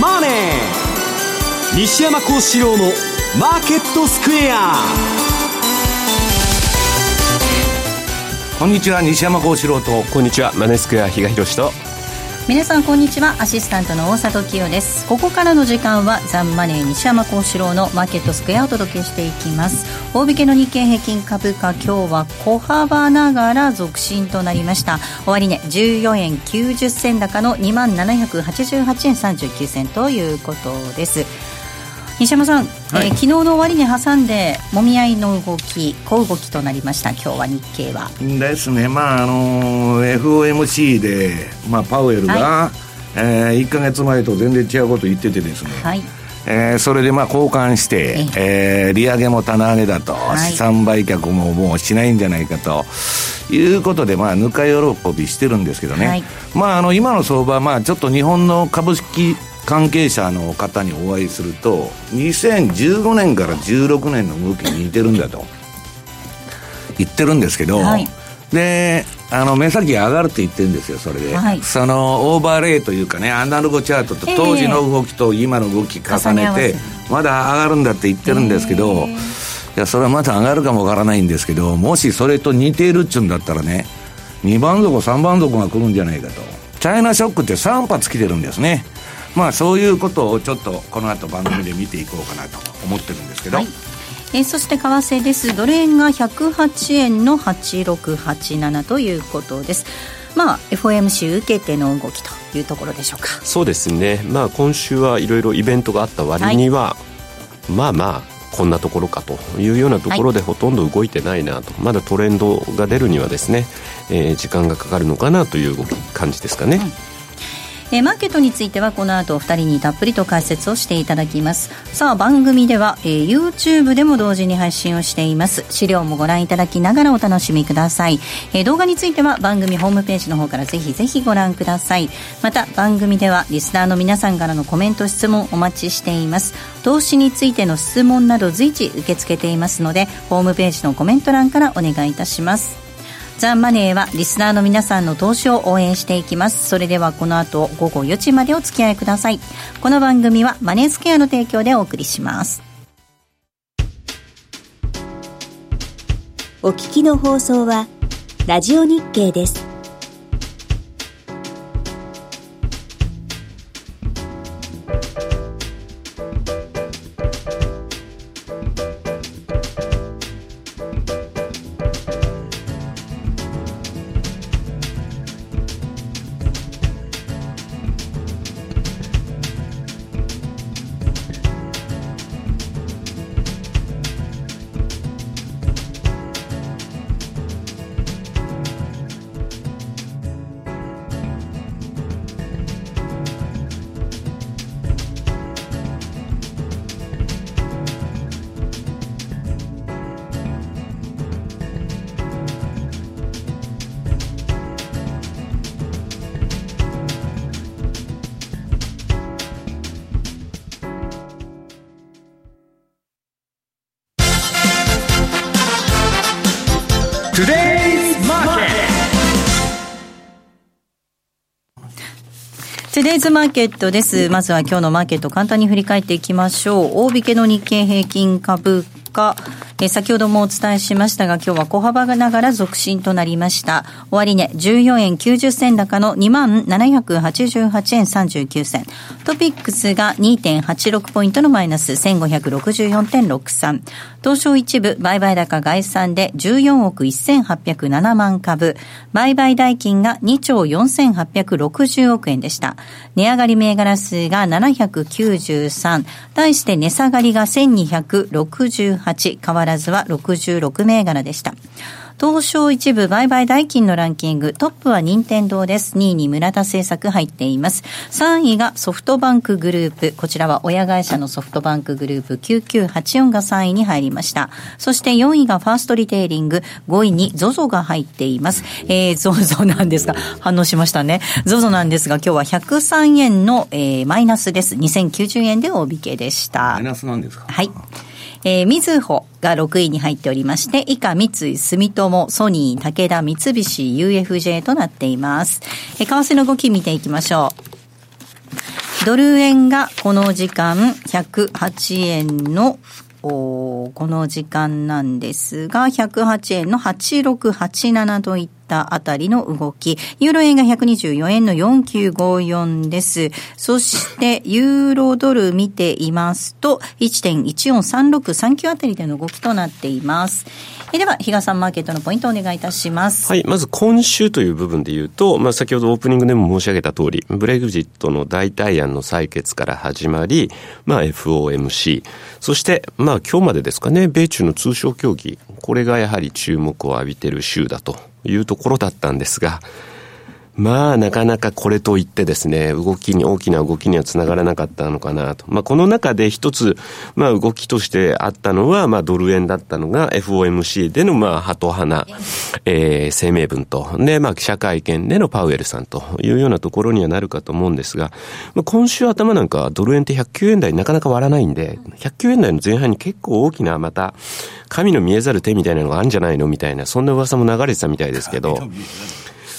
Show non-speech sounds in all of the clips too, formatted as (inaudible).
マネー」西山幸四郎の「マーケットスクエア」こんにちは西山幸四郎と。こんにちはマネースクエア比嘉宏と皆さんこんにちは。アシスタントの大里清です。ここからの時間はザンマネー西山幸四郎のマーケットスクエアをお届けしていきます。大引けの日経平均株価今日は小幅ながら続伸となりました。終値、14円90銭高の2万788円39銭ということです。西山さん、はい、えー、昨日の終値挟んでもみ合いの動き小動きとなりました。今日は日経は。ですね。まああの FOMC で、まあ、パウエルが、はい、えー、1か月前と全然違うこと言っててですね、はい。えー、それでまあ交換して、えー、利上げも棚上げだと、はい、資産売却ももうしないんじゃないかと。いうことで、まあ、ぬか喜びしてるんですけどね、はい、まあ、あの今の相場、まあ、ちょっと日本の株式関係者の方にお会いすると2015年から16年の動きに似てるんだと。言ってるんですけど、はい、であの目先上がるって言ってるんですよそれで、はい、そのオーバーレイというかねアナログチャートと当時の動きと今の動き重ねて、まだ上がるんだって言ってるんですけど、いやそれはまだ上がるかもわからないんですけどもしそれと似ているっちゅうんだったらね2番底3番底が来るんじゃないかと。チャイナショックって3発来てるんですねまあそういうことをちょっとこの後番組で見ていこうかなと思ってるんですけど、はい、えー、そして為替です。ドル円が108円の8687ということです。まあ FOMC 受けての動きというところでしょうか。そうですね。まあ今週はいろいろイベントがあった割には、はい、まあまあこんなところかというようなところでほとんど動いてないなと、はい、まだトレンドが出るにはですね、えー、時間がかかるのかなという感じですかね。うんえー、マーケットについてはこの後お二人にたっぷりと解説をしていただきます。さあ番組では、えー、YouTube でも同時に配信をしています。資料もご覧いただきながらお楽しみください、えー、動画については番組ホームページの方からぜひぜひご覧ください。また番組ではリスナーの皆さんからのコメント質問お待ちしています。投資についての質問など随時受け付けていますのでホームページのコメント欄からお願いいたします。ザ・マネーはリスナーの皆さんの投資を応援していきます。それではこの後午後4時までお付き合いください。この番組はマネースケアの提供でお送りします。お聞きの放送はラジオ日経です。トゥデイズマーケットです。まずは今日のマーケット簡単に振り返っていきましょう。大引けの日経平均株価、え先ほどもお伝えしましたが、今日は小幅ながら続伸となりました。終値、14円90銭高の2788円39銭。トピックスが2.86ポイントのマイナス1564.63。東証一部売買高概算で14億1807万株。売買代金が2兆4860億円でした。値上がり銘柄数が793。対して値下がりが1268。変わらずは66銘柄でした。東証一部売買代金のランキング、トップは任天堂です。2位に村田製作入っています。3位がソフトバンクグループ。こちらは親会社のソフトバンクグループ9984が3位に入りました。そして4位がファーストリテイリング、5位に ZOZO が入っています。えー、ZOZO なんですが、反応しましたね。ZOZO なんですが、今日は103円の、えー、マイナスです。2090円で大引けでした。マイナスなんですか？はい。えー、みずほが6位に入っておりまして、以下、三井住友、ソニー、武田、三菱、UFJ となっています。え、為替の動き見ていきましょう。ドル円がこの時間108円のこの時間なんですが、108円の8687といったあたりの動き。ユーロ円が124円の4954です。そして、ユーロドル見ていますと、1.143639あたりでの動きとなっています。では、比嘉さんマーケットのポイントをお願いいたします。はい、まず今週という部分で言うと、まあ、先ほどオープニングでも申し上げた通り、ブレグジットの代替案の採決から始まり、まあ、FOMC、そして、まあ、今日までですかね、米中の通商協議、これがやはり注目を浴びている週だというところだったんですが、まあ、なかなかこれといってですね、動きに、大きな動きにはつながらなかったのかなと。まあ、この中で一つ、まあ、動きとしてあったのは、まあ、ドル円だったのが、FOMC での、まあ、ハト派な、えー、声明文と、で、まあ、記者会見でのパウエルさんというようなところにはなるかと思うんですが、まあ、今週頭なんか、ドル円って109円台なかなか割らないんで、109円台の前半に結構大きな、また、神の見えざる手みたいなのがあるんじゃないのみたいな、そんな噂も流れてたみたいですけど、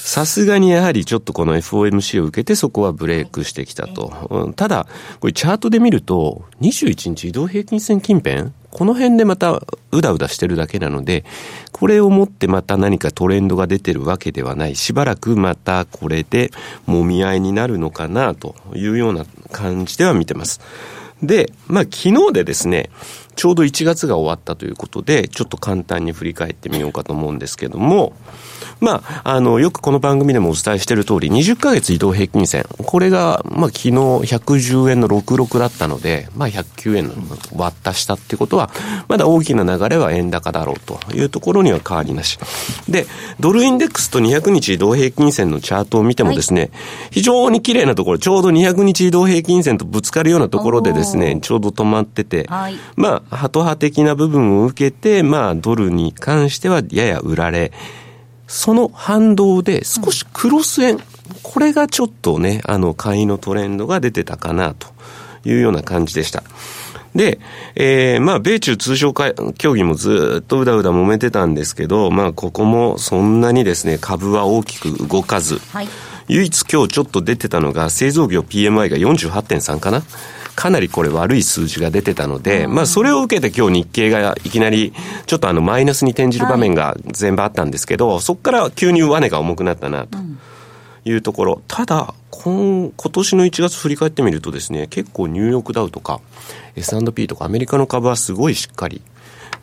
さすがにやはりちょっとこの FOMC を受けてそこはブレイクしてきたと。ただ、これチャートで見ると、21日移動平均線近辺？この辺でまたうだうだしてるだけなので、これをもってまた何かトレンドが出てるわけではない。しばらくまたこれで揉み合いになるのかなというような感じでは見てます。で、まあ昨日でですね、ちょうど1月が終わったということで、ちょっと簡単に振り返ってみようかと思うんですけども、まあ、あの、よくこの番組でもお伝えしている通り、20ヶ月移動平均線、これが、まあ、昨日110円の66だったので、まあ、109円の割った下ってことは、まだ大きな流れは円高だろうというところには変わりなし。で、ドルインデックスと200日移動平均線のチャートを見てもですね、はい、非常に綺麗なところ、ちょうど200日移動平均線とぶつかるようなところでですね、ちょうど止まってて、はい、まあ、ハト派的な部分を受けて、まあ、ドルに関してはやや売られ、その反動で少しクロス円、うん、これがちょっとね、あの、買いのトレンドが出てたかなというような感じでした。で、えー、まあ、米中通商協議もずっとうだうだ揉めてたんですけど、まあ、ここもそんなにですね、株は大きく動かず、はい、唯一今日ちょっと出てたのが、製造業 PMI が48.3かなかなりこれ悪い数字が出てたので、まあそれを受けて今日日経がいきなりちょっとあのマイナスに転じる場面が全部あったんですけど、そこから急に上値が重くなったなというところ。ただ、今今年の1月振り返ってみるとですね、結構ニューヨークダウとか S&P とかアメリカの株はすごいしっかり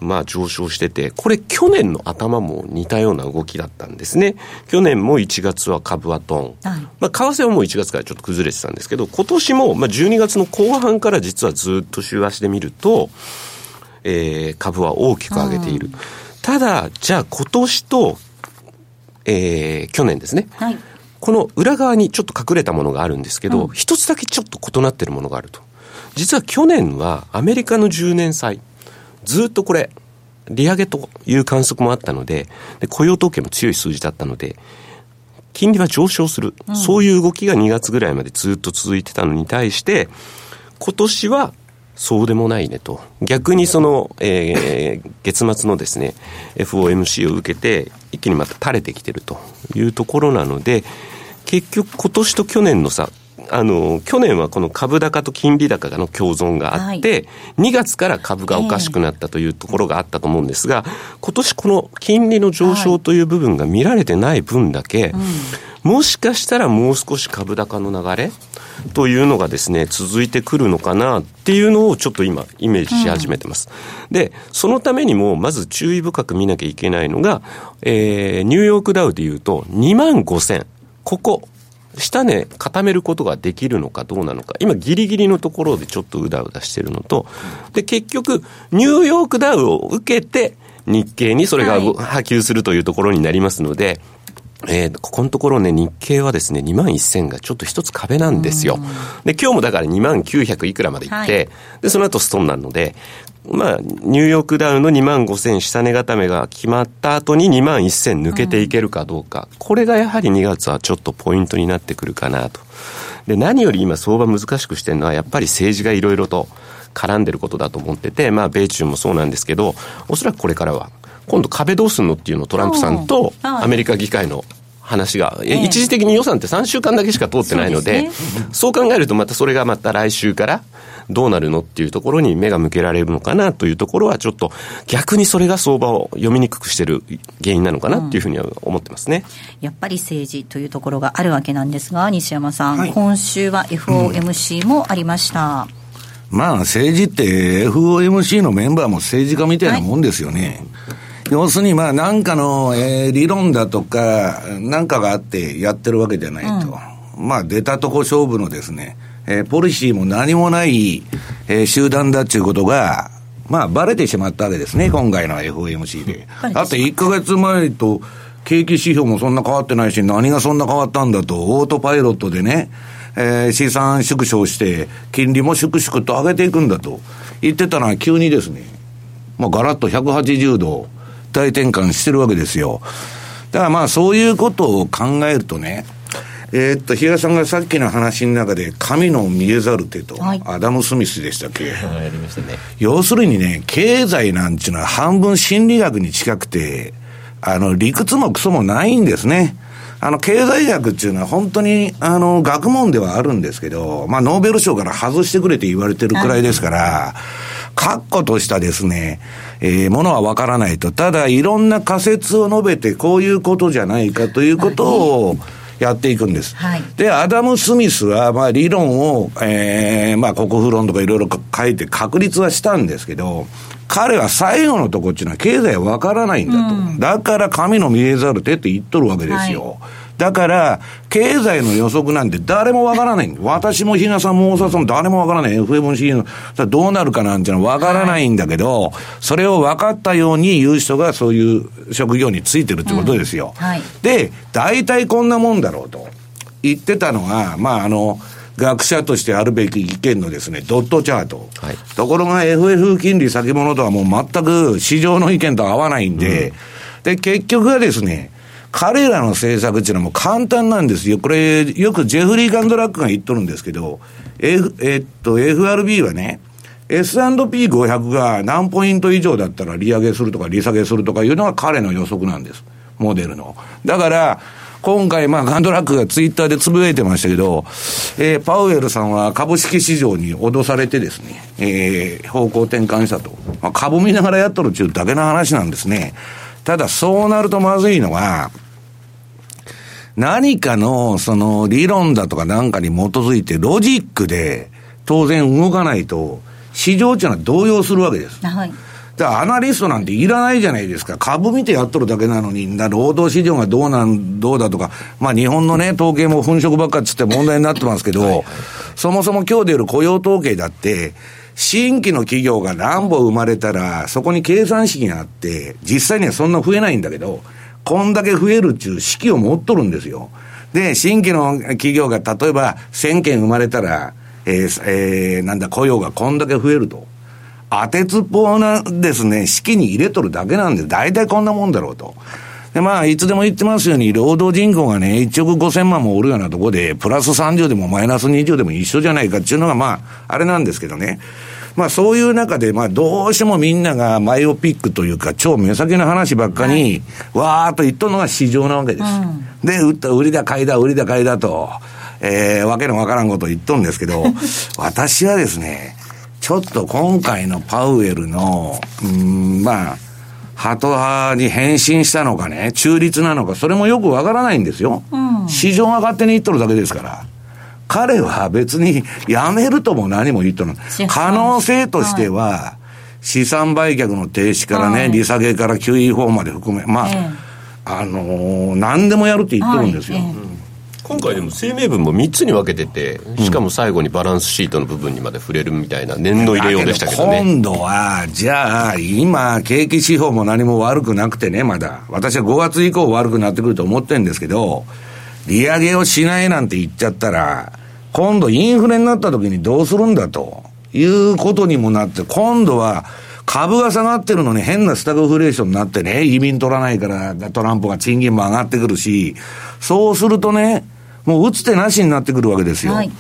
まあ上昇してて、これ去年の頭も似たような動きだったんですね。去年も1月は株はトン。はい、まあ為替はもう1月からちょっと崩れてたんですけど、今年もまあ12月の後半から実はずっと週足で見ると、えー、株は大きく上げている。ただ、じゃあ今年と、えー、去年ですね。はいこの裏側にちょっと隠れたものがあるんですけど、一、うん、つだけちょっと異なってるものがあると。実は去年はアメリカの10年債、ずっとこれ、利上げという観測もあったのでで、雇用統計も強い数字だったので、金利は上昇する、うん、そういう動きが2月ぐらいまでずっと続いてたのに対して、今年はそうでもないねと。逆にその、えー、月末のですね、FOMC を受けて、一気にまた垂れてきてるというところなので、結局今年と去年の差、あの、去年はこの株高と金利高の共存があって、はい、2月から株がおかしくなったというところがあったと思うんですが、今年この金利の上昇という部分が見られてない分だけ、はいうん、もしかしたらもう少し株高の流れというのがですね、続いてくるのかなっていうのをちょっと今イメージし始めてます。うん、で、そのためにもまず注意深く見なきゃいけないのが、えー、ニューヨークダウでいうと2万5千。ここ、下値固めることができるのかどうなのか、今ギリギリのところでちょっとうだうだしてるのと、で、結局、ニューヨークダウを受けて、日経にそれが波及するというところになりますので、えー、ここのところね、日経はですね、2万1000がちょっと一つ壁なんですよ。で、今日もだから2万900いくらまでいって、はい、で、その後ストンなので、まあ、ニューヨークダウの2万5000下値固めが決まった後に2万1000抜けていけるかどうか、うん、これがやはり2月はちょっとポイントになってくるかなと。で、何より今相場難しくしてるのは、やっぱり政治がいろいろと絡んでることだと思ってて、まあ、米中もそうなんですけど、おそらくこれからは、今度壁どうすんのっていうのをトランプさんとアメリカ議会の話が、ええ、一時的に予算って3週間だけしか通ってないので、そう、ね,、考えるとまたそれがまた来週からどうなるのっていうところに目が向けられるのかなというところはちょっと逆にそれが相場を読みにくくしてる原因なのかなっていうふうには思ってますね、うん、やっぱり政治というところがあるわけなんですが西山さん、はい、今週は FOMC もありました、うん、まあ政治って FOMC のメンバーも政治家みたいなもんですよね、はい要するに、まあ、なんかの、えー、理論だとか、なんかがあってやってるわけじゃないと。うん、まあ、出たとこ勝負のですね、えー、ポリシーも何もない、えー、集団だっていうことが、まあ、バレてしまったわけですね、今回の FOMC で。だって1ヶ月前と、景気指標もそんな変わってないし、何がそんな変わったんだと、オートパイロットでね、えー、資産縮小して、金利も粛々と上げていくんだと言ってたのは急にですね、まあ、ガラッと180度、大転換してるわけですよ。だからまあそういうことを考えるとね、えー、っと、比嘉さんがさっきの話の中で、神の見えざる手と、はい、アダム・スミスでしたっけ、やりましたね。要するにね、経済なんていうのは半分心理学に近くて、あの、理屈もクソもないんですね。あの、経済学っていうのは本当に、あの、学問ではあるんですけど、まあ、ノーベル賞から外してくれって言われてるくらいですから、確固としたですね、えー、ものはわからないと。ただ、いろんな仮説を述べて、こういうことじゃないかということを、やっていくんです。はい、で、アダム・スミスは、まあ、理論を、えー、まあ、国富論とかいろいろ書いて確立はしたんですけど、彼は最後のとこっていうのは経済わからないんだと。うん、だから神の見えざる手って言っとるわけですよ。はいだから、経済の予測なんて誰もわからない。私も比嘉さんも大沢さんも誰もわからない。FMC の、どうなるかなんていうのはわからないんだけど、それを分かったように言う人がそういう職業についてるってことですよ。うんはい、で、大体こんなもんだろうと言ってたのが、まああの、学者としてあるべき意見のですね、ドットチャート。はい、ところが FF 金利先物とはもう全く市場の意見と合わないんで、うん、で、結局はですね、彼らの政策っていうのはもう簡単なんですよ。これ、よくジェフリー・ガンドラックが言っとるんですけど、F、えっと、FRB はね、S&P500 が何ポイント以上だったら利上げするとか利下げするとかいうのが彼の予測なんです。モデルの。だから、今回、まあ、ガンドラックがツイッターでつぶやいてましたけど、えー、パウエルさんは株式市場に脅されてですね、えー、方向転換したと。まあ、株見ながらやっとるっていうだけの話なんですね。ただそうなるとまずいのは、何かのその理論だとかなんかに基づいてロジックで当然動かないと市場っていうのは動揺するわけです。はい。だからアナリストなんていらないじゃないですか。株見てやっとるだけなのに、労働市場がどうなん、どうだとか、まあ日本のね、統計も粉飾ばっかっつって問題になってますけど、はいはい、そもそも今日出る雇用統計だって、新規の企業が何本生まれたら、そこに計算式があって、実際にはそんな増えないんだけど、こんだけ増えるっていう式を持っとるんですよ。で、新規の企業が例えば1000件生まれたら、えー、えー、なんだ、雇用がこんだけ増えると。当てつっぽうなですね、式に入れとるだけなんで、大体こんなもんだろうと。で、まあ、いつでも言ってますように、労働人口がね、1億5000万もおるようなところで、プラス30でもマイナス20でも一緒じゃないかっていうのが、まあ、あれなんですけどね。まあ、そういう中で、まあ、どうしてもみんながマイオピックというか、超目先の話ばっかに、わーっと言っとるのが市場なわけです。うん、で、売った、売りだ、買いだ、売りだ、買いだと、えー、わけのわからんことを言っとるんですけど、(laughs) 私はですね、ちょっと今回のパウエルの、うん、まあ、ハト派に変身したのかね、中立なのか、それもよくわからないんですよ。うん、市場が勝手に言っとるだけですから。彼は別に辞めるとも何も言っとる。可能性としては、はい、資産売却の停止からね、はい、利下げから QE4 まで含め、まあ、えあのー、何でもやるって言っとるんですよ。はいえ今回でも声明文も3つに分けてて、しかも最後にバランスシートの部分にまで触れるみたいな念の入れようでしたけどね。今度は、じゃあ、今、景気指標も何も悪くなくてね、まだ。私は5月以降悪くなってくると思ってるんですけど、利上げをしないなんて言っちゃったら、今度インフレになった時にどうするんだということにもなって、今度は、株が下がってるのに変なスタグフレーションになってね、移民取らないからトランプが賃金も上がってくるし、そうするとね、もう打つ手なしになってくるわけですよ。はい、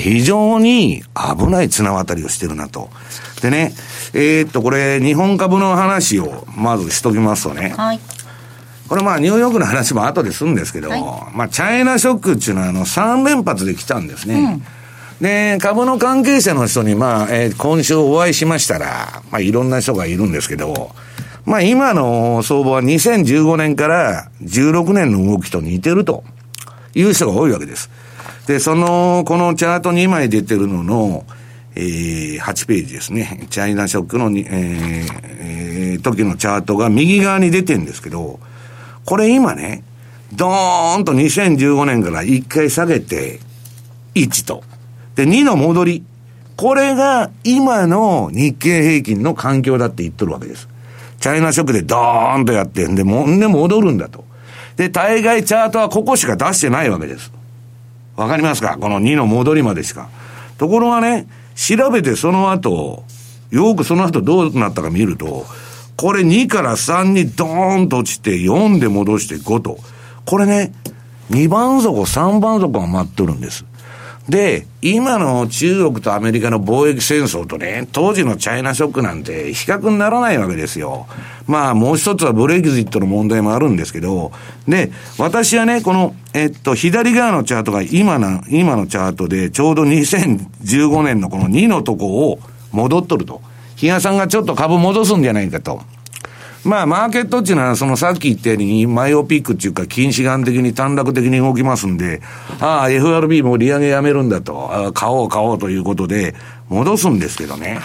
非常に危ない綱渡りをしてるなと。でね、えー、っと、これ、日本株の話をまずしときますとね、はい、これまあニューヨークの話も後でするんですけど、はい、まあチャイナショックっていうのはあの3連発で来たんですね。うん、で、株の関係者の人にまあ、えー、今週お会いしましたら、まあいろんな人がいるんですけど、まあ今の相場は2015年から16年の動きと似てるという人が多いわけです。で、その、このチャート2枚出てるのの、えー、8ページですね。チャイナショックの、えー、えー、時のチャートが右側に出てるんですけど、これ今ね、ドーンと2015年から1回下げて、1と。で、2の戻り。これが今の日経平均の環境だって言っとるわけです。チャイナショックでドーンとやってんで、もんで戻るんだと。で、大概チャートはここしか出してないわけです。わかりますか？この2の戻りまでしか。ところがね、調べてその後、よくその後どうなったか見ると、これ2から3にドーンと落ちて4で戻して5と。これね、2番底、3番底が待っとるんです。で、今の中国とアメリカの貿易戦争とね、当時のチャイナショックなんて比較にならないわけですよ。まあ、もう一つはブレグジットの問題もあるんですけど、で、私はね、この、えっと、左側のチャートが今の、今のチャートで、ちょうど2015年のこの2のとこを戻っとると。比嘉さんがちょっと株戻すんじゃないかと。まあ、マーケットっていうのは、そのさっき言ったように、マイオピックっていうか、近視眼的に短絡的に動きますんで、ああ、FRB も利上げやめるんだと、ああ買おう買おうということで、戻すんですけどね。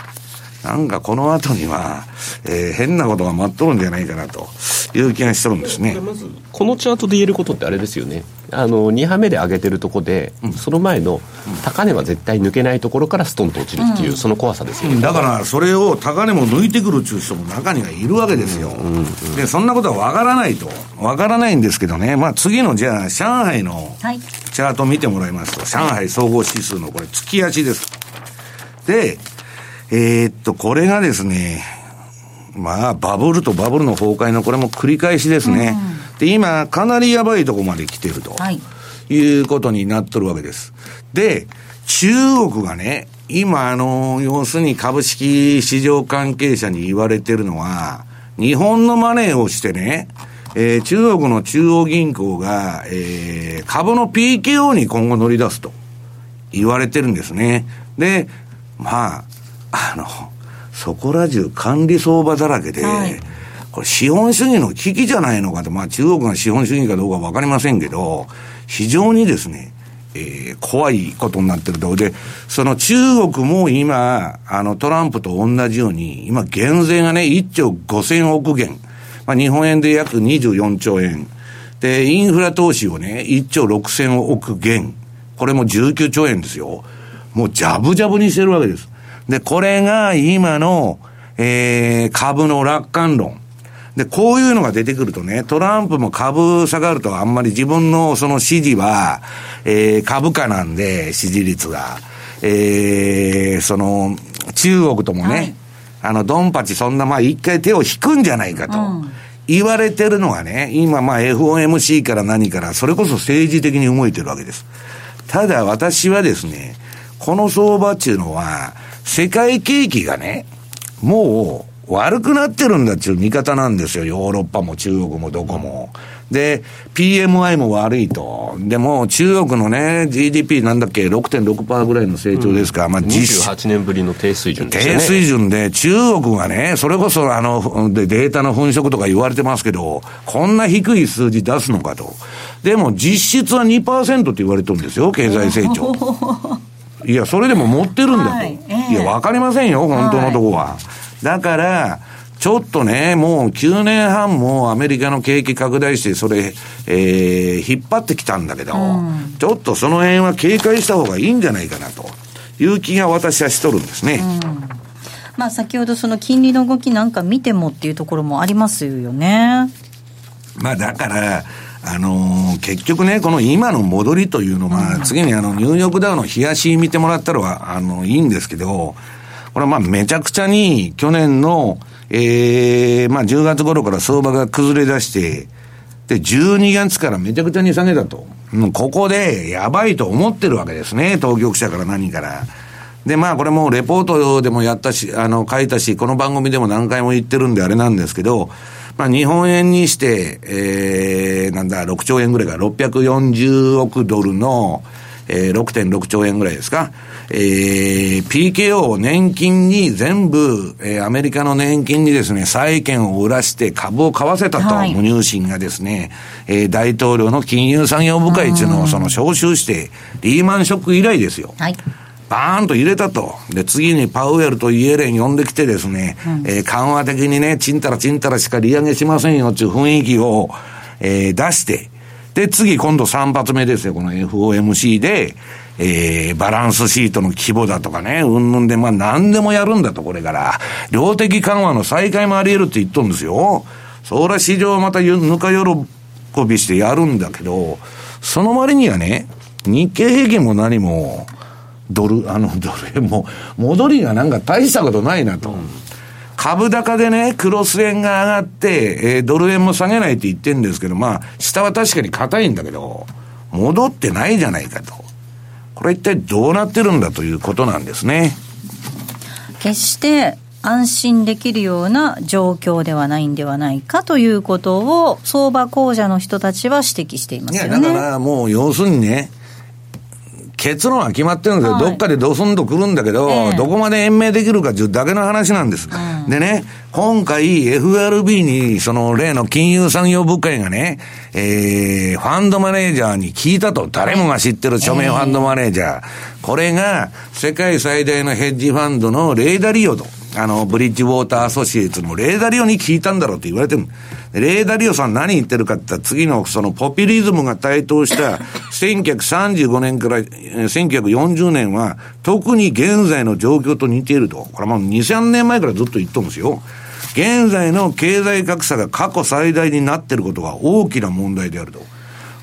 なんかこの後には、えー、変なことが待っとるんじゃないかなという気がしとるんですね。まず、このチャートで言えることってあれですよね。あの、2波目で上げてるとこで、うん、その前の高値は絶対抜けないところからストンと落ちるっていう、うん、その怖さですよね。だから、それを高値も抜いてくるっていう人も中にはいるわけですよ。うんうん、で、そんなことはわからないと。わからないんですけどね。まあ、次の、じゃあ、上海のチャート見てもらいますと、はい、上海総合指数のこれ、月足です。で、えー、っと、これがですね、まあ、バブルとバブルの崩壊のこれも繰り返しですね。うん、で、今、かなりやばいとこまで来てると、はい、いうことになっとるわけです。で、中国がね、今、あの、要するに株式市場関係者に言われてるのは、日本のマネーをしてね、えー、中国の中央銀行が、えー、株の PKO に今後乗り出すと言われてるんですね。で、まあ、あの、そこら中管理相場だらけで、はい、これ資本主義の危機じゃないのかと、まあ中国が資本主義かどうかわかりませんけど、非常にですね、えー、怖いことになってると。で、その中国も今、あのトランプと同じように、今減税がね、1兆5000億元。まあ日本円で約24兆円。で、インフラ投資をね、1兆6000億元。これも19兆円ですよ。もうジャブジャブにしてるわけです。で、これが今の、えー、株の楽観論。で、こういうのが出てくるとね、トランプも株下がるとあんまり自分のその支持は、えー、株価なんで、支持率が。えー、その、中国ともね、はい、あの、ドンパチそんな、まあ一回手を引くんじゃないかと。言われてるのはね、今まあ FOMC から何から、それこそ政治的に動いてるわけです。ただ私はですね、この相場っていうのは、世界景気がね、もう悪くなってるんだっていう見方なんですよ。ヨーロッパも中国もどこも。で、PMI も悪いと。でも、中国のね、GDP なんだっけ、6.6%ぐらいの成長ですか。うん、まあ、28年ぶりの低水準ですね。低水準で、中国がね、それこそあの、で、データの粉飾とか言われてますけど、こんな低い数字出すのかと。でも、実質は2%って言われてるんですよ、経済成長。いや、それでも持ってるんだと。はい、えー、いや、わかりませんよ、本当のとこは。はい、だから、ちょっとね、もう9年半もアメリカの景気拡大して、それ、えー、引っ張ってきたんだけど、うん、ちょっとその辺は警戒した方がいいんじゃないかなという気が私はしとるんですね。うんまあ、先ほどその金利の動きなんか見てもっていうところもありますよね。まあだから、あのー、結局ね、この今の戻りというのは、次にあの、ニューヨークダウの冷やし見てもらったら、あの、いいんですけど、これはまあめちゃくちゃに去年の、ええー、まあ10月頃から相場が崩れ出して、で、12月からめちゃくちゃに下げたと。もうここでやばいと思ってるわけですね、当局者から何から。で、まあこれもレポートでもやったし、あの、書いたし、この番組でも何回も言ってるんであれなんですけど、まあ、日本円にして、えー、なんだ、6兆円ぐらいが640億ドルの、えー、6.6兆円ぐらいですか。えー、PKO 年金に全部、えー、アメリカの年金にですね、債券を売らして株を買わせたと、はい、無入信がですね、えー、大統領の金融産業部会っていうのをその招集して、リーマンショック以来ですよ。はい。バーンと入れたと。で、次にパウエルとイエレン呼んできてですね、うん、えー、緩和的にね、ちんたらちんたらしか利上げしませんよっていう雰囲気を、えー、出して、で、次今度3発目ですよ、この FOMC で、えー、バランスシートの規模だとかね、うんぬんで、まあ何でもやるんだと、これから。量的緩和の再開もあり得るって言っとるんですよ。そら市場またぬか喜びしてやるんだけど、その割にはね、日経平均も何も、ドル、あの、ドル円も、戻りがなんか大したことないなと。うん株高でね、クロス円が上がって、えー、ドル円も下げないって言ってるんですけど、まあ、下は確かに硬いんだけど、戻ってないじゃないかと。これ一体どうなってるんだということなんですね。決して安心できるような状況ではないんではないかということを、相場講座の人たちは指摘していますよね。いや、だからもう要するにね、結論は決まってるんですよ。はい、どっかでドスンと来るんだけど、えー、どこまで延命できるかというだけの話なんです。うん、でね、今回 FRB に、その例の金融産業部会がね、えー、ファンドマネージャーに聞いたと。誰もが知ってる著名ファンドマネージャー。これが、世界最大のヘッジファンドのレーダリオと。あの、ブリッジウォーターアソシエイツのレーダリオに聞いたんだろうって言われてる。レーダリオさん何言ってるかって言ったら次のそのポピュリズムが台頭した (laughs) 1935年から1940年は特に現在の状況と似ていると。これもう2、3年前からずっと言っとるんですよ。現在の経済格差が過去最大になっていることが大きな問題であると。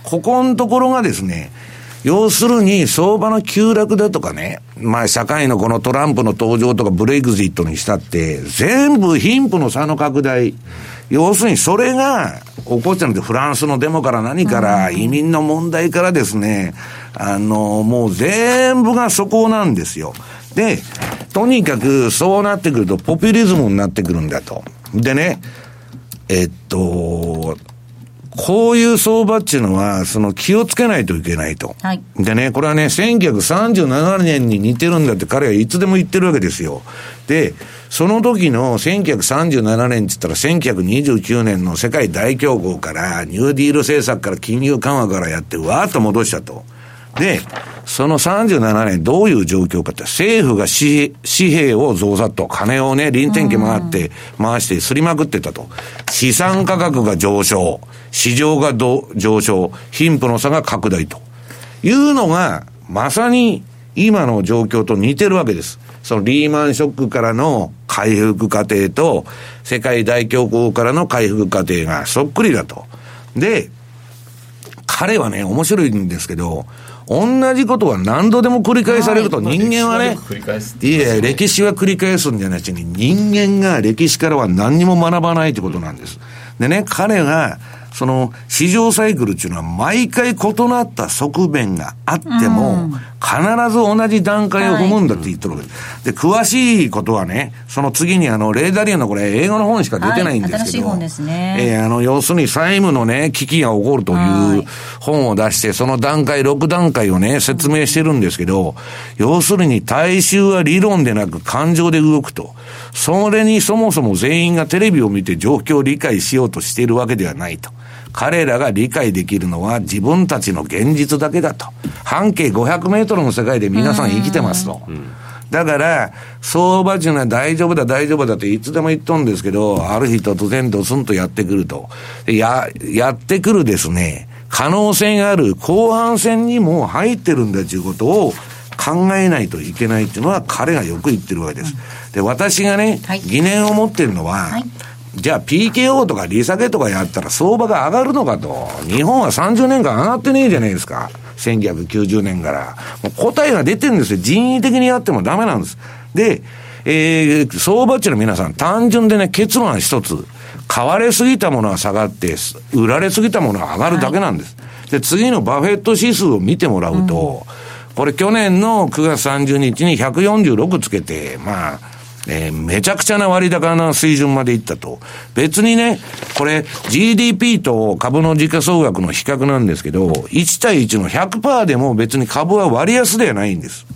ここのところがですね、要するに、相場の急落だとかね、まあ、社会のこのトランプの登場とかブレイクジットにしたって、全部貧富の差の拡大。要するに、それが起こっちゃうんで、フランスのデモから何から、移民の問題からですね、あの、もう全部がそこなんですよ。で、とにかくそうなってくると、ポピュリズムになってくるんだと。でね、えっと、こういう相場っていうのは、その気をつけないといけないと。はい。でね、これはね、1937年に似てるんだって彼はいつでも言ってるわけですよ。で、その時の1937年って言ったら1929年の世界大恐慌からニューディール政策から金融緩和からやってわーっと戻したと。で、その37年どういう状況かって、政府が紙幣を増産と、金をね、臨転機回って、回してすりまくってたと。資産価格が上昇、市場が上昇、貧富の差が拡大と。いうのが、まさに今の状況と似てるわけです。そのリーマンショックからの回復過程と、世界大恐慌からの回復過程がそっくりだと。で、彼はね、面白いんですけど、同じことは何度でも繰り返されると、人間はね、いや、歴史は繰り返すんじゃなしに、人間が歴史からは何にも学ばないってことなんです。でね、彼が、その市場サイクルっていうのは毎回異なった側面があっても、必ず同じ段階を踏むんだって言ってるわけです。で、詳しいことはね、その次にあの、レーダリアのこれ、英語の本しか出てないんですけど、はい、ですね。えー、あの、要するに債務のね、危機が起こるという本を出して、その段階、6段階をね、説明してるんですけど、要するに大衆は理論でなく感情で動くと。それにそもそも全員がテレビを見て状況を理解しようとしているわけではないと。彼らが理解できるのは自分たちの現実だけだと。半径500メートルの世界で皆さん生きてますと。だから、相場っていうのは大丈夫だ、大丈夫だっていつでも言っとんですけど、ある日突然ドスンとやってくると。や、やってくるですね、可能性がある後半戦にも入ってるんだということを考えないといけないっていうのは彼がよく言ってるわけです。で、私がね、はい、疑念を持ってるのは、はいじゃあ PKO とか利下げとかやったら相場が上がるのかと。日本は30年間上がってねえじゃないですか。1990年から。もう答えが出てるんですよ。人為的にやってもダメなんです。で、えー、相場っちの皆さん、単純でね、結論は一つ。買われすぎたものは下がって、売られすぎたものは上がるだけなんです。はい、で、次のバフェット指数を見てもらうと、うん、これ去年の9月30日に146つけて、まあ、えー、めちゃくちゃな割高な水準までいったと。別にね、これ GDP と株の時価総額の比較なんですけど、1対1の100%でも別に株は割安ではないんです。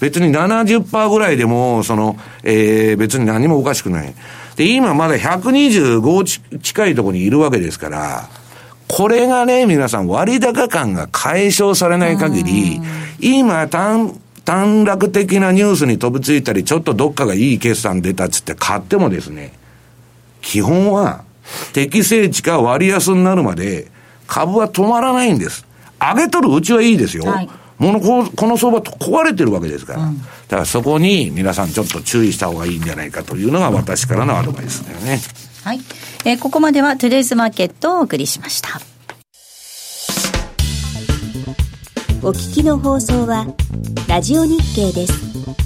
別に70%ぐらいでも、その、えー、別に何もおかしくない。で、今まだ125近いところにいるわけですから、これがね、皆さん割高感が解消されない限り、今単、短絡的なニュースに飛びついたり、ちょっとどっかがいい決算出たっつって買ってもですね、基本は適正値か割安になるまで株は止まらないんです。上げとるうちはいいですよ。はいものここの相場壊れてるわけですから、うん、だからそこに皆さんちょっと注意した方がいいんじゃないかというのが私からのアドバイスだよね。はい。えー、ここまではトゥデイズマーケットをお送りしました。お聞きの放送はラジオ日経です。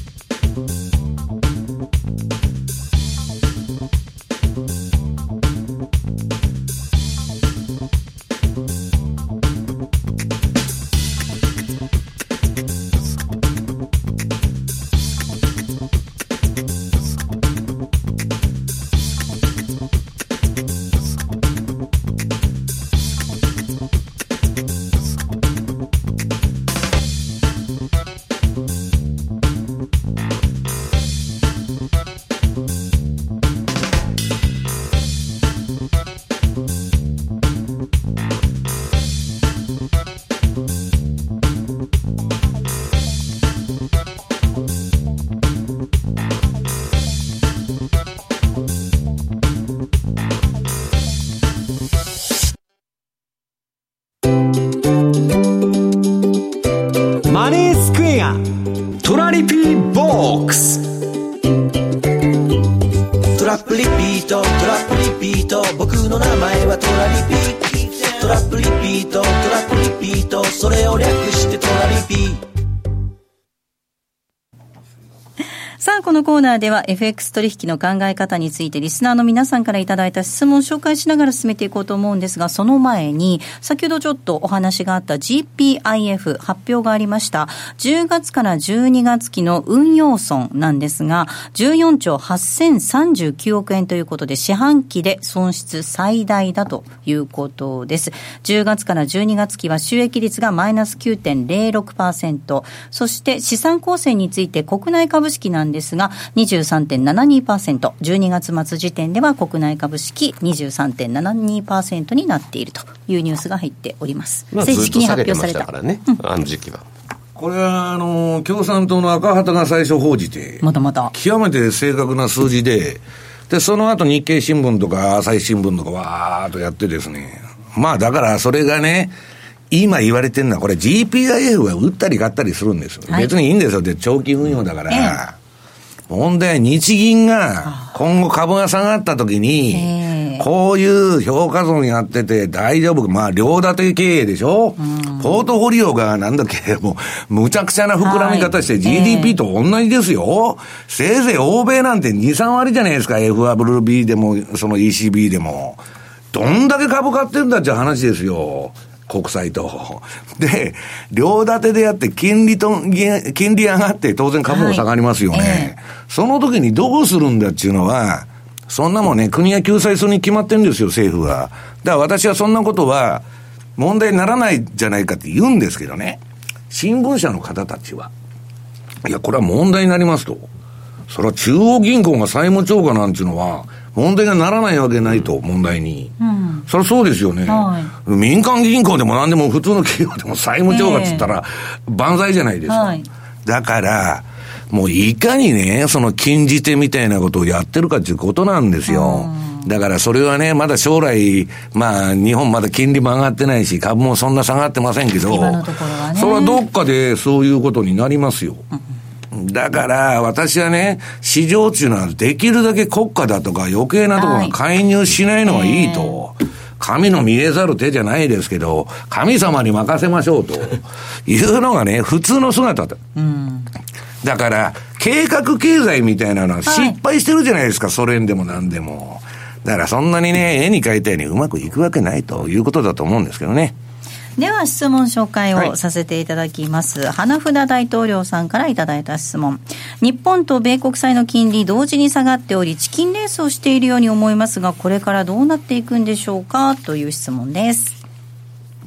では FX 取引の考え方についてリスナーの皆さんからいただいた質問を紹介しながら進めていこうと思うんですが、その前に、先ほどちょっとお話があった GPIF 発表がありました。10月から12月期の運用損なんですが、14兆8039億円ということで、四半期で損失最大だということです。10月から12月期は収益率がマイナス9.06%、そして資産構成について国内株式なんですが、23.72%、12月末時点では国内株式23.72%になっているというニュースが入っております。まあ、正式に発表された。からね、うん、あの時期は。これは、あの、共産党の赤旗が最初報じて、またまた。極めて正確な数字で、で、その後日経新聞とか朝日新聞とかわーっとやってですね、まあだからそれがね、今言われてるのは、これ GPIF は売ったり買ったりするんですよ。はい、別にいいんですよ。で、長期運用だから。ええ問題は日銀が今後株が下がった時に、こういう評価損やってて大丈夫まあ、両立て経営でしょ、うん、ポートフォリオがなんだっけ、もう、むちゃくちゃな膨らみ方して GDP と同じですよ。せいぜい欧米なんて2、3割じゃないですか。FRB でも、その ECB でも。どんだけ株買ってんだって話ですよ。国債と。で、両立てでやって金利と、金利上がって当然株も下がりますよね。はいえー、その時にどうするんだっていうのは、そんなもんね、国が救済するに決まってるんですよ、政府は。だから私はそんなことは問題にならないじゃないかって言うんですけどね。新聞社の方たちは。いや、これは問題になりますと。それは中央銀行が債務超過なんていうのは、問題がならないわけないと、問題に。うん、そりゃそうですよね、はい、民間銀行でも何でも普通の企業でも債務超過っつったら、万歳じゃないですか。はい、だから、もういかにね、その禁じ手みたいなことをやってるかっていうことなんですよ。だからそれはね、まだ将来、まあ、日本まだ金利も上がってないし、株もそんな下がってませんけど、ね、それはどっかでそういうことになりますよ。うんだから、私はね、市場っていうのはできるだけ国家だとか余計なところが介入しないのがいいと。神の見えざる手じゃないですけど、神様に任せましょうというのがね、普通の姿だ。うん、だから、計画経済みたいなのは失敗してるじゃないですか、はい、ソ連でも何でも。だからそんなにね、絵に描いたようにうまくいくわけないということだと思うんですけどね。では質問紹介をさせていただきます、はい、花札大統領さんからいただいた質問日本と米国債の金利同時に下がっておりチキンレースをしているように思いますがこれからどうなっていくんでしょうか？という質問です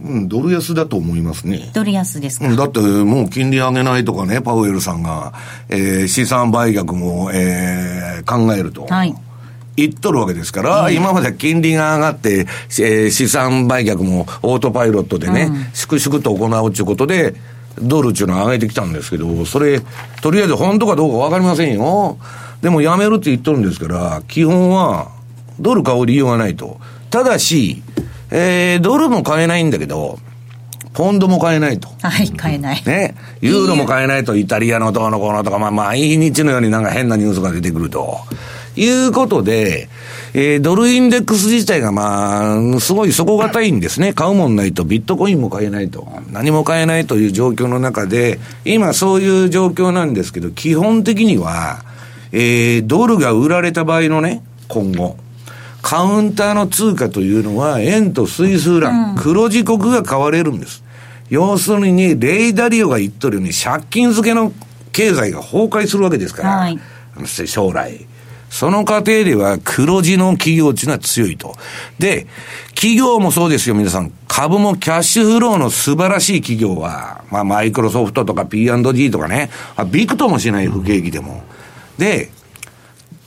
うん、ドル安だと思いますね。ドル安ですか、だってもう金利上げないとかね、パウエルさんが、えー、資産売却も、えー、考えると。はい。言っとるわけですから、今まで金利が上がって、えー、資産売却もオートパイロットでね、粛々と行うということで、ドルっていうのは上げてきたんですけど、それ、とりあえず本当かどうかわかりませんよ。でもやめるって言っとるんですから、基本は、ドル買う理由はないと。ただし、えー、ドルも買えないんだけど、ポンドも買えないと。はい、買えない。ね。ユーロも買えないと、イタリアのどうのこうのとか、まあ、毎日のようになんか変なニュースが出てくると。いうことで、えー、ドルインデックス自体がまあ、すごい底堅いんですね。買うもんないと、ビットコインも買えないと。何も買えないという状況の中で、今そういう状況なんですけど、基本的には、えー、ドルが売られた場合のね、今後。カウンターの通貨というのは、円とスイスフラン、黒字国が買われるんです。要するに、レイダリオが言っとるように、借金付けの経済が崩壊するわけですから、はい、将来。その過程では黒字の企業っていうのは強いと。で、企業もそうですよ、皆さん。株もキャッシュフローの素晴らしい企業は、まあ、マイクロソフトとか P&G とかね、ビクともしない不景気でも。で、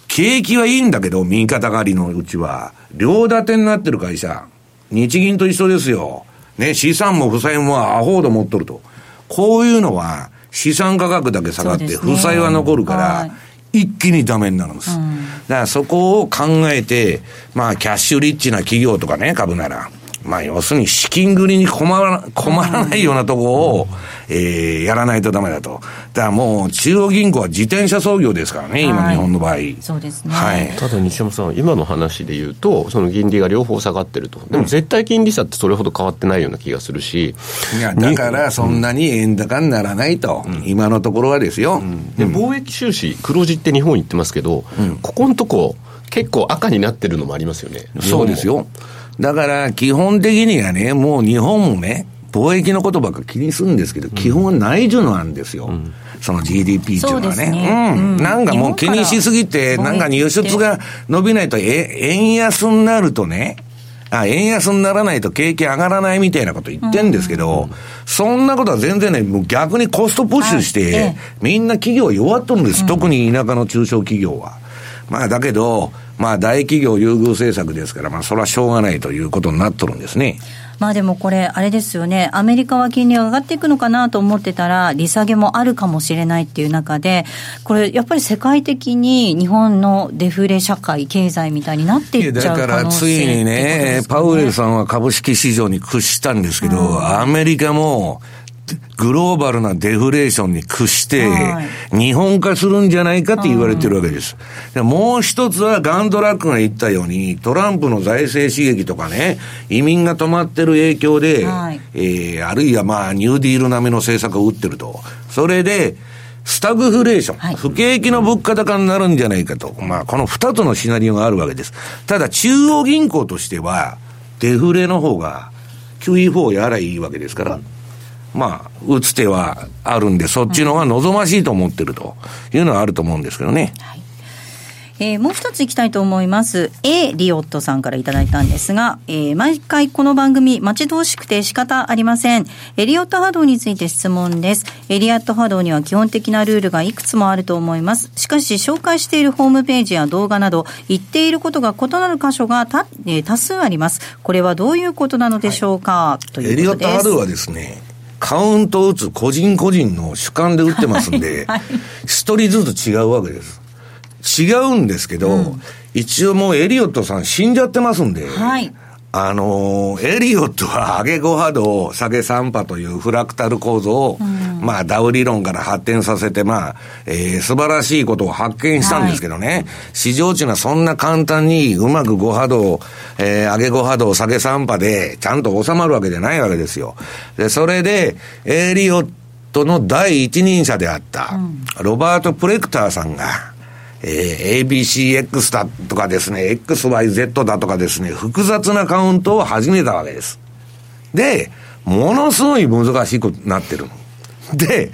景気はいいんだけど、右肩上がりのうちは、両立てになってる会社、日銀と一緒ですよ。ね、資産も負債もアホード持っとると。こういうのは、資産価格だけ下がって、負債は残るから、一気にダメになるんです。だからそこを考えて、まあ、キャッシュリッチな企業とかね、株なら、まあ、要するに資金繰りに困ら困らないようなとこを、えー、やらないとダメだと。だからもう、中央銀行は自転車操業ですからね、今、日本の場合。そうですね。はい。ただ、西山さん、今の話で言うと、その金利が両方下がってると。でも、絶対金利差ってそれほど変わってないような気がするし。いや、だから、そんなに円高にならないと。うん、今のところはですよ。うん、で、貿易収支、黒字って日本言ってますけど、うん、ここのとこ、結構赤になってるのもありますよね。そうですよ。だから、基本的にはね、もう日本もね、貿易のことばっか気にするんですけど、基本は内需なんですよ。その GDP っていうのはね。ねうん。なんかもう気にしすぎて、なんか輸出が伸びないと、え、円安になるとね、あ、円安にならないと景気上がらないみたいなこと言ってんですけど、そんなことは全然ね、もう逆にコストプッシュして、みんな企業弱っとるんです。特に田舎の中小企業は。まあだけど、まあ大企業優遇政策ですから、まあそれはしょうがないということになっとるんですね。まあでもこれ、あれですよね、アメリカは金利が上がっていくのかなと思ってたら、利下げもあるかもしれないっていう中で、これ、やっぱり世界的に日本のデフレ社会、経済みたいになっていっちゃうだからついにね、ね。パウエルさんは株式市場に屈したんですけど、うん、アメリカも、グローバルなデフレーションに屈して、日本化するんじゃないかって言われてるわけです。でもう一つはガンドラックが言ったように、トランプの財政刺激とかね、移民が止まってる影響で、はい、えー、あるいはまあ、ニューディール並みの政策を打ってると。それで、スタグフレーション、はい、不景気の物価高になるんじゃないかと。まあ、この二つのシナリオがあるわけです。ただ、中央銀行としては、デフレの方が、QE4 やらいいわけですから、まあ、打つ手はあるんで、そっちの方が望ましいと思ってるというのはあると思うんですけどね。はいえー、もう一ついきたいと思います。A リオットさんからいただいたんですが、えー、毎回この番組待ち遠しくて仕方ありません。エリオット波動について質問です。エリアット波動には基本的なルールがいくつもあると思います。しかし、紹介しているホームページや動画など、言っていることが異なる箇所がた、えー、多数あります。これはどういうことなのでしょうか、はい、ということです。エリオット波動はですね、カウントを打つ個人個人の主観で打ってますんで、(laughs) 一、人ずつ違うわけです。違うんですけど、うん、一応もうエリオットさん死んじゃってますんで、はい、あの、エリオットは上げ5波動、下げ3波というフラクタル構造を、うん、まあダウ理論から発展させて、まあ、えー、素晴らしいことを発見したんですけどね、はい、市場値がそんな簡単にうまく5波動、えー、上げ5波動、下げ3波でちゃんと収まるわけじゃないわけですよ。で、それで、エリオットの第一人者であった、ロバート・プレクターさんが、えー、ABCX だとかですね、XYZ だとかですね、複雑なカウントを始めたわけです。で、ものすごい難しいことになってる。で、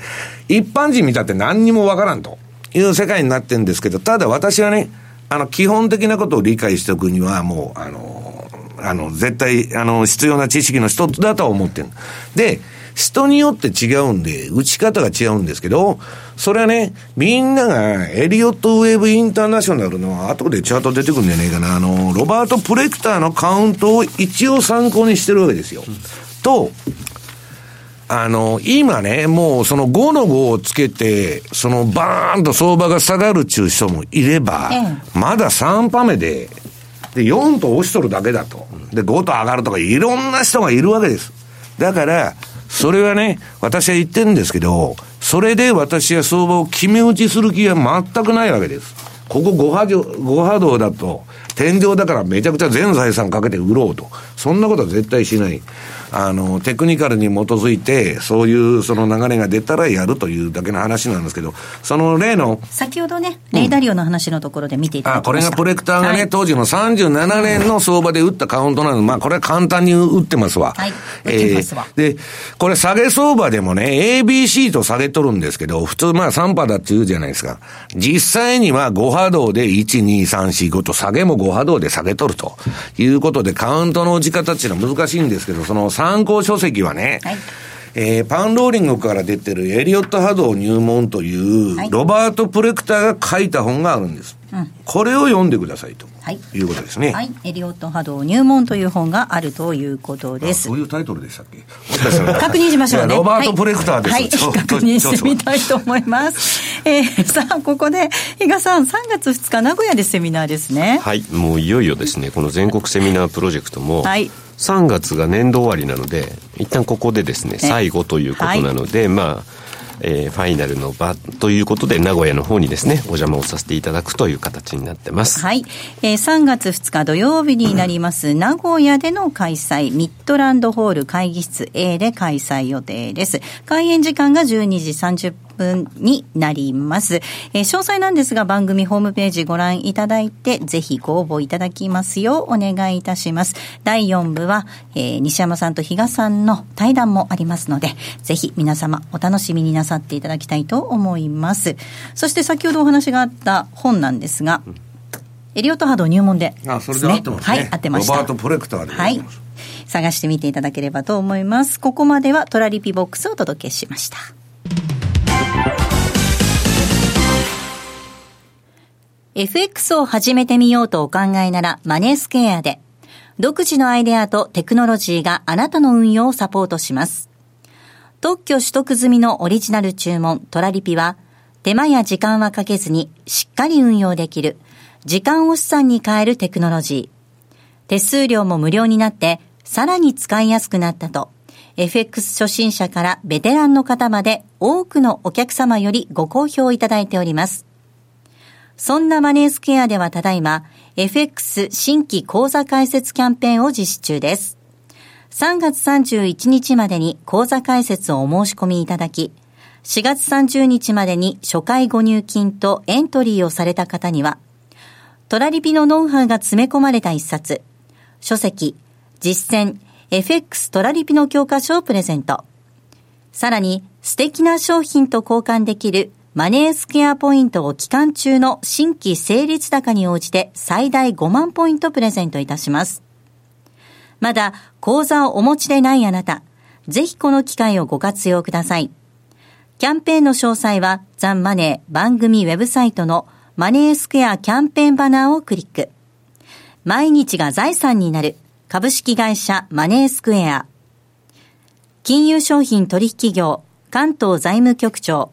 一般人見たって何にもわからんという世界になってるんですけど、ただ私はね、あの、基本的なことを理解しておくには、もう、あの、あの、絶対、あの、必要な知識の一つだと思ってる。で、人によって違うんで、打ち方が違うんですけど、それはね、みんながエリオットウェブインターナショナルの後でチャート出てくるんじゃねえかな、あの、ロバート・プレクターのカウントを一応参考にしてるわけですよ。うん、と、あの、今ね、もうその5の5をつけて、そのバーンと相場が下がるっちゅう人もいれば、まだ3パ目で、で、4と押しとるだけだと。で、5と上がるとか、いろんな人がいるわけです。だから、それはね、私は言ってるんですけど、それで私は相場を決め打ちする気は全くないわけです。ここ5波5波動だと、天井だからめちゃくちゃ全財産かけて売ろうと。そんなことは絶対しない。あの、テクニカルに基づいて、そういうその流れが出たらやるというだけの話なんですけど、その例の。先ほどね、レーダリオの話のところで見ていただきました、あ、これがプレクターがね、はい、当時の37年の相場で打ったカウントなので、まあこれは簡単に打ってますわ。はい。打ってますわ。えー、で、これ下げ相場でもね、ABC と下げとるんですけど、普通まあ3波だって言うじゃないですか。実際には5波動で1、2、3、4、5と下げも5波動で下げとるということで、カウントの打ち方っていうのは難しいんですけど、その参考書籍はね、はい、えー、パンローリングから出てるエリオット波動入門という、ロバート・プレクターが書いた本があるんです。うん、これを読んでくださいと。はい、いうことですね。はい、エリオット波動入門という本があるということです。そういうタイトルでしたっけ？(laughs) 確認しましょうね。ロバートプレクターです。はい、はい、確認してみたいと思います。えー、さあここで比嘉さん、3月2日名古屋でセミナーですね。はい、もういよいよですね。この全国セミナープロジェクトも。はい。3月が年度終わりなので一旦ここでですね最後ということなので、はい、まあえー、ファイナルの場ということで名古屋の方にですねお邪魔をさせていただくという形になってます。はい、えー、3月2日土曜日になります名古屋での開催ミッドランドホール会議室 A で開催予定です。開演時間が12時30分になります。えー、詳細なんですが番組ホームページご覧いただいて、ぜひご応募いただきますようお願いいたします。第4部は、えー、西山さんと比嘉さんの対談もありますので、ぜひ皆様お楽しみになさっていただきたいと思います。そして先ほどお話があった本なんですが、エリオット波動入門で、ね、あ、それで合ってますね。はい、合ってました。ロバート・プレクターではい。探してみていただければと思います。ここまではトラリピボックスをお届けしました。FX を始めてみようとお考えならマネースケアで、独自のアイデアとテクノロジーがあなたの運用をサポートします。特許取得済みのオリジナル注文トラリピは、手間や時間はかけずにしっかり運用できる、時間を資産に変えるテクノロジー。手数料も無料になって、さらに使いやすくなったと、FX 初心者からベテランの方まで多くのお客様よりご好評いただいております。そんなマネースケアではただいま、FX 新規講座開設キャンペーンを実施中です。3月31日までに講座開設をお申し込みいただき、4月30日までに初回ご入金とエントリーをされた方には、トラリピのノウハウが詰め込まれた一冊、書籍、実践、FX トラリピの教科書をプレゼント。さらに素敵な商品と交換できるマネースケアポイントを期間中の新規成立高に応じて最大5万ポイントプレゼントいたします。まだ講座をお持ちでないあなた、ぜひこの機会をご活用ください。キャンペーンの詳細はザンマネー番組ウェブサイトのマネースクエアキャンペーンバナーをクリック。毎日が財産になる株式会社マネースクエア。金融商品取引業関東財務局長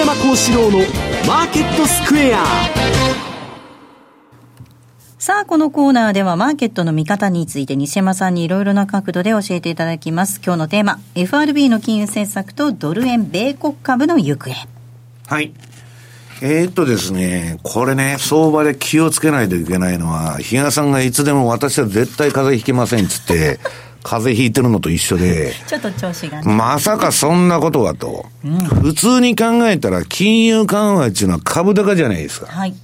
山幸四郎のマーケットスクエアさあ、このコーナーではマーケットの見方について西山さんにいろいろな角度で教えていただきます。今日のテーマ、FRB の金融政策とドル円米国株の行方。はい。えー、っとですね、これね、相場で気をつけないといけないのは、比嘉さんがいつでも私は絶対風邪ひきませんっつって、風邪ひいてるのと一緒で、ちょっと調子が、ね、まさかそんなことはと、うん、普通に考えたら金融緩和っていうのは株高じゃないですか。はい。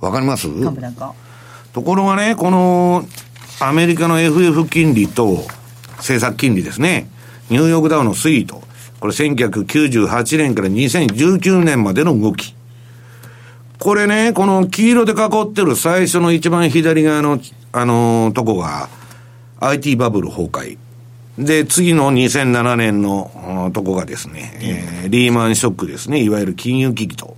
わかります？株高。ところがね、この、アメリカの FF 金利と政策金利ですね、ニューヨークダウの推移と、これ1998年から2019年までの動き。これね、この黄色で囲ってる最初の一番左側の、あのー、とこが、IT バブル崩壊。で、次の2007年のとこがですね、えー、リーマンショックですね、いわゆる金融危機と。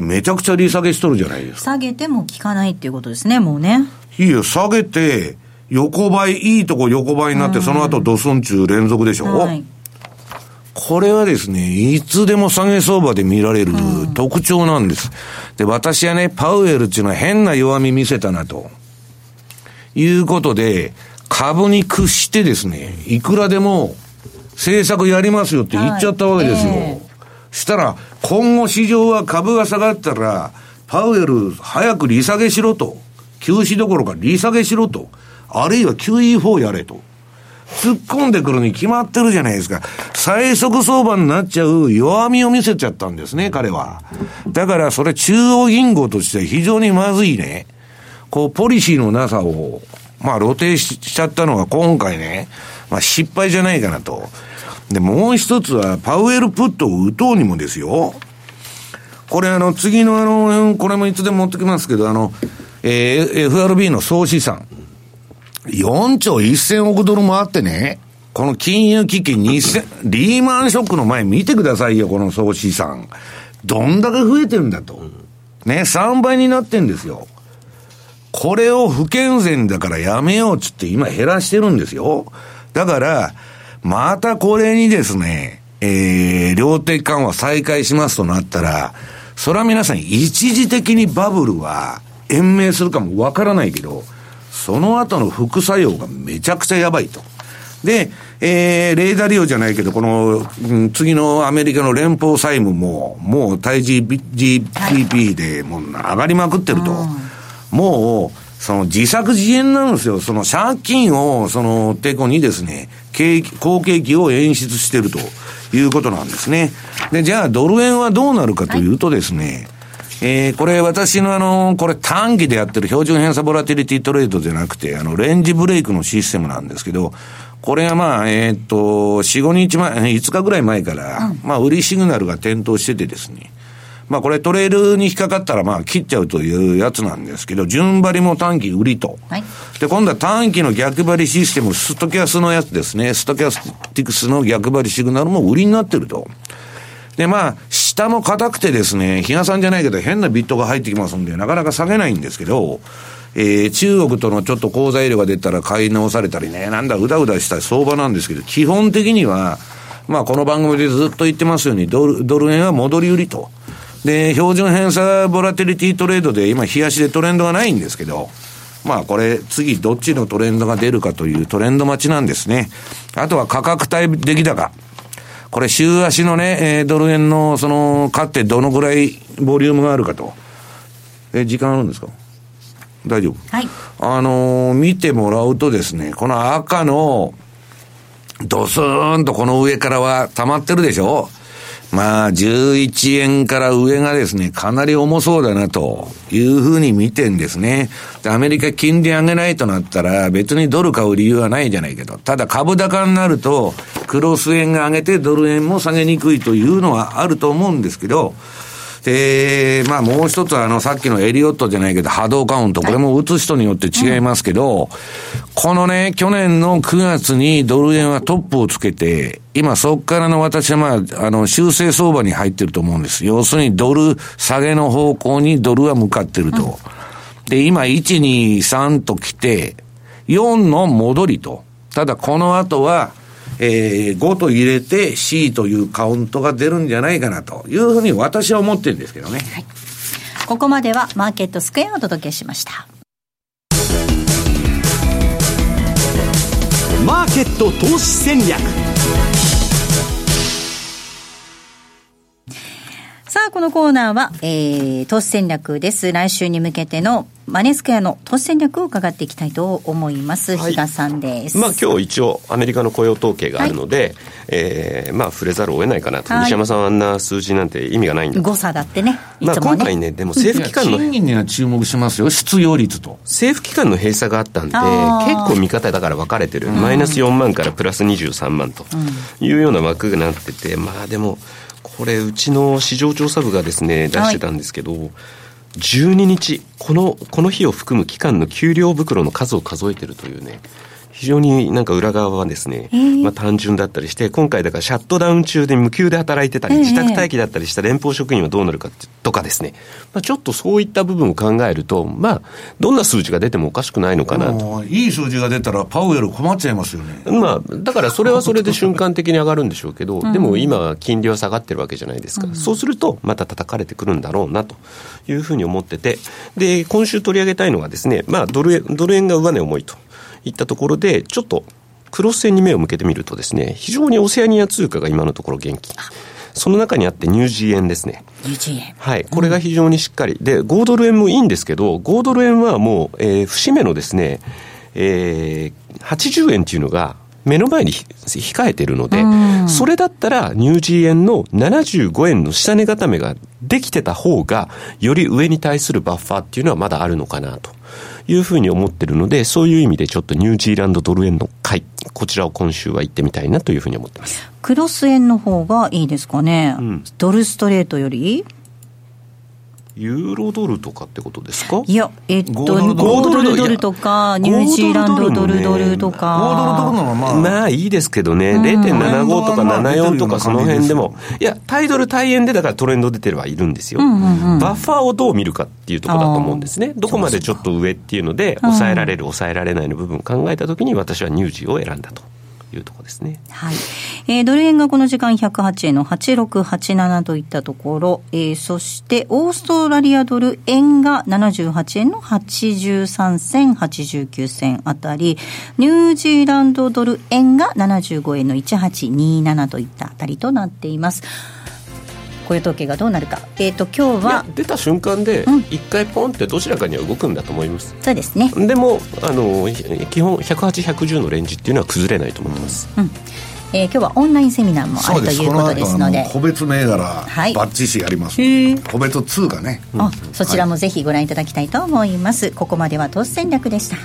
めちゃくちゃ利下げしとるじゃないですか。下げても効かないっていうことですね、もうね。いいよ、下げて、横ばい、いいとこ横ばいになって、その後ドスン中連続でしょ、はい、これはですね、いつでも下げ相場で見られる特徴なんです。で、私はね、パウエルっていうのは変な弱み見せたなと。いうことで、株に屈してですね、いくらでも政策やりますよって言っちゃったわけですよ。はいえー、したら、今後市場は株が下がったら、パウエル早く利下げしろと。休止どころか利下げしろと。あるいは QE4 やれと。突っ込んでくるに決まってるじゃないですか。最速相場になっちゃう弱みを見せちゃったんですね、彼は。だからそれ中央銀行として非常にまずいね。こう、ポリシーのなさを、まあ、露呈しちゃったのが今回ね、まあ、失敗じゃないかなと。で、もう一つは、パウエルプットを打とうにもですよ。これあの、次のあの、これもいつでも持ってきますけど、あの、えー、FRB の総資産。4兆1000億ドルもあってね、この金融危機2000、リーマンショックの前見てくださいよ、この総資産。どんだけ増えてるんだと。ね、3倍になってんですよ。これを不健全だからやめようっつって今減らしてるんですよ。だから、またこれにですね、えー、量的緩和再開しますとなったら、それは皆さん一時的にバブルは延命するかもわからないけど、その後の副作用がめちゃくちゃやばいと。で、えー、レーダー利用じゃないけど、この、うん、次のアメリカの連邦債務も、もう対 GDP でもう上がりまくってると。もう、その自作自演なんですよ。その借金を、その、てこにですね、景気、好景気を演出してるということなんですね。で、じゃあ、ドル円はどうなるかというとですね、はい、えー、これ私のあの、これ短期でやってる標準偏差ボラティリティトレードじゃなくて、あの、レンジブレイクのシステムなんですけど、これがまあ、えー、っと、4、5日前、5日ぐらい前から、うん、まあ、売りシグナルが点灯しててですね、まあこれトレールに引っかかったらまあ切っちゃうというやつなんですけど、順張りも短期売りと。はい、で、今度は短期の逆張りシステム、ストキャスのやつですね。ストキャスティクスの逆張りシグナルも売りになってると。で、まあ、下も硬くてですね、比嘉さんじゃないけど変なビットが入ってきますんで、なかなか下げないんですけど、えー、中国とのちょっと口座入れが出たら買い直されたりね、なんだうだうだした相場なんですけど、基本的には、まあこの番組でずっと言ってますように、ドル、ドル円は戻り売りと。で、標準偏差ボラティリティトレードで今、冷やしでトレンドがないんですけど、まあこれ、次どっちのトレンドが出るかというトレンド待ちなんですね。あとは価格帯出来高。これ、週足のね、えー、ドル円の、その、買ってどのぐらいボリュームがあるかと。え、時間あるんですか？大丈夫？はい。あのー、見てもらうとですね、この赤の、ドスーンとこの上からは溜まってるでしょまあ、11円から上がですね、かなり重そうだなというふうに見てんですね。で、アメリカ金利上げないとなったら別にドル買う理由はないじゃないけど、ただ株高になると、クロス円が上げてドル円も下げにくいというのはあると思うんですけど、で、まあもう一つあの、さっきのエリオットじゃないけど、波動カウント、これも打つ人によって違いますけど、このね、去年の9月にドル円はトップをつけて、今そっからの私はまあ、あの、修正相場に入ってると思うんです。要するにドル下げの方向にドルは向かってると。で、今1、2、3と来て、4の戻りと。ただこの後は、ええー、5と入れて C というカウントが出るんじゃないかなというふうに私は思ってるんですけどね。はい、ここまではマーケットスクエアをお届けしました。マーケット投資戦略さあ、このコーナーは、えー、投資戦略です。来週に向けてのマネースクエアの投資戦略を伺っていきたいと思います。はい、比嘉さんです。まあ今日一応アメリカの雇用統計があるので、はい、えー、まあ触れざるを得ないかなと。はい、西山さんあんな数字なんて意味がないんだ誤差だってね。まあ今回ね、でも政府機関の。賃金には注目しますよ。失業率と。政府機関の閉鎖があったんで、結構見方だから分かれてる。マイナス4万からプラス23万というような枠がなってて、まあでも、これ、うちの市場調査部がですね、出してたんですけど、はい、12日、この、この日を含む期間の給料袋の数を数えてるというね、非常になんか裏側はですね、まあ単純だったりして、今回だからシャットダウン中で無給で働いてたり、自宅待機だったりした連邦職員はどうなるかとかですね、まあ、ちょっとそういった部分を考えると、まあ、どんな数字が出てもおかしくないのかなと。いい数字が出たら、パウエル困っちゃいますよね。まあ、だからそれはそれで瞬間的に上がるんでしょうけど、でも今、金利は下がってるわけじゃないですか。そうすると、また叩かれてくるんだろうなというふうに思ってて、で、今週取り上げたいのはですね、まあ、ドル円、ドル円が上値重いと。いったところで、ちょっとクロス線に目を向けてみるとですね、非常にオセアニア通貨が今のところ元気。その中にあってニュージー円ですね。ニュージー円。はい。これが非常にしっかり。で、5ドル円もいいんですけど、5ドル円はもう、えー、節目のですね、えー、80円っていうのが、目の前に控えてるので、それだったらニュージー円の75円の下値固めができてた方が、より上に対するバッファーっていうのはまだあるのかなと。いうふうに思ってるので、そういう意味でちょっとニュージーランドドル円の買い、こちらを今週は行ってみたいなというふうに思ってます。クロス円の方がいいですかね。うん、ドルストレートよりユーロドルとかってことですか？いや、えっと、5ドルドルとか、ニュージーランドドルドルとか。5ドルドルのまあ。まあいいですけどね、0.75とか74とかその辺でも、いや、タイドル、タイ円でだからトレンド出てるはいるんですよ。バッファーをどう見るかっていうところだと思うんですね。どこまでちょっと上っていうので、抑えられる、抑えられないの部分を考えたときに、私はニュージーを選んだと。いうところですね。はい。えー、ドル円がこの時間108円の8687といったところ、えー、そしてオーストラリアドル円が78円の83銭89銭あたり、ニュージーランドドル円が75円の1827といったあたりとなっています。雇用統計がどうなるか、えーと、今日は出た瞬間で一回ポンってどちらかには動くんだと思います、うん、そうですね。でもあの基本108110のレンジっていうのは崩れないと思います、うん。えー、今日はオンラインセミナーもあるということですので。個別銘柄、はい、バッチシやります、個別通貨ね、あそちらもぜひご覧いただきたいと思います、はい、ここまでは投資戦略でした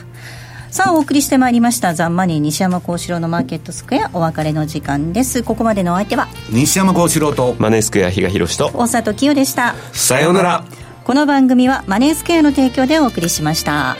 さあお送りしてまいりましたザンマネー西山幸四郎のマーケットスクエアお別れの時間です。ここまでのお相手は西山幸四郎とマネースクエア比嘉宏と大里清でした。さようなら。この番組はマネースクエアの提供でお送りしました。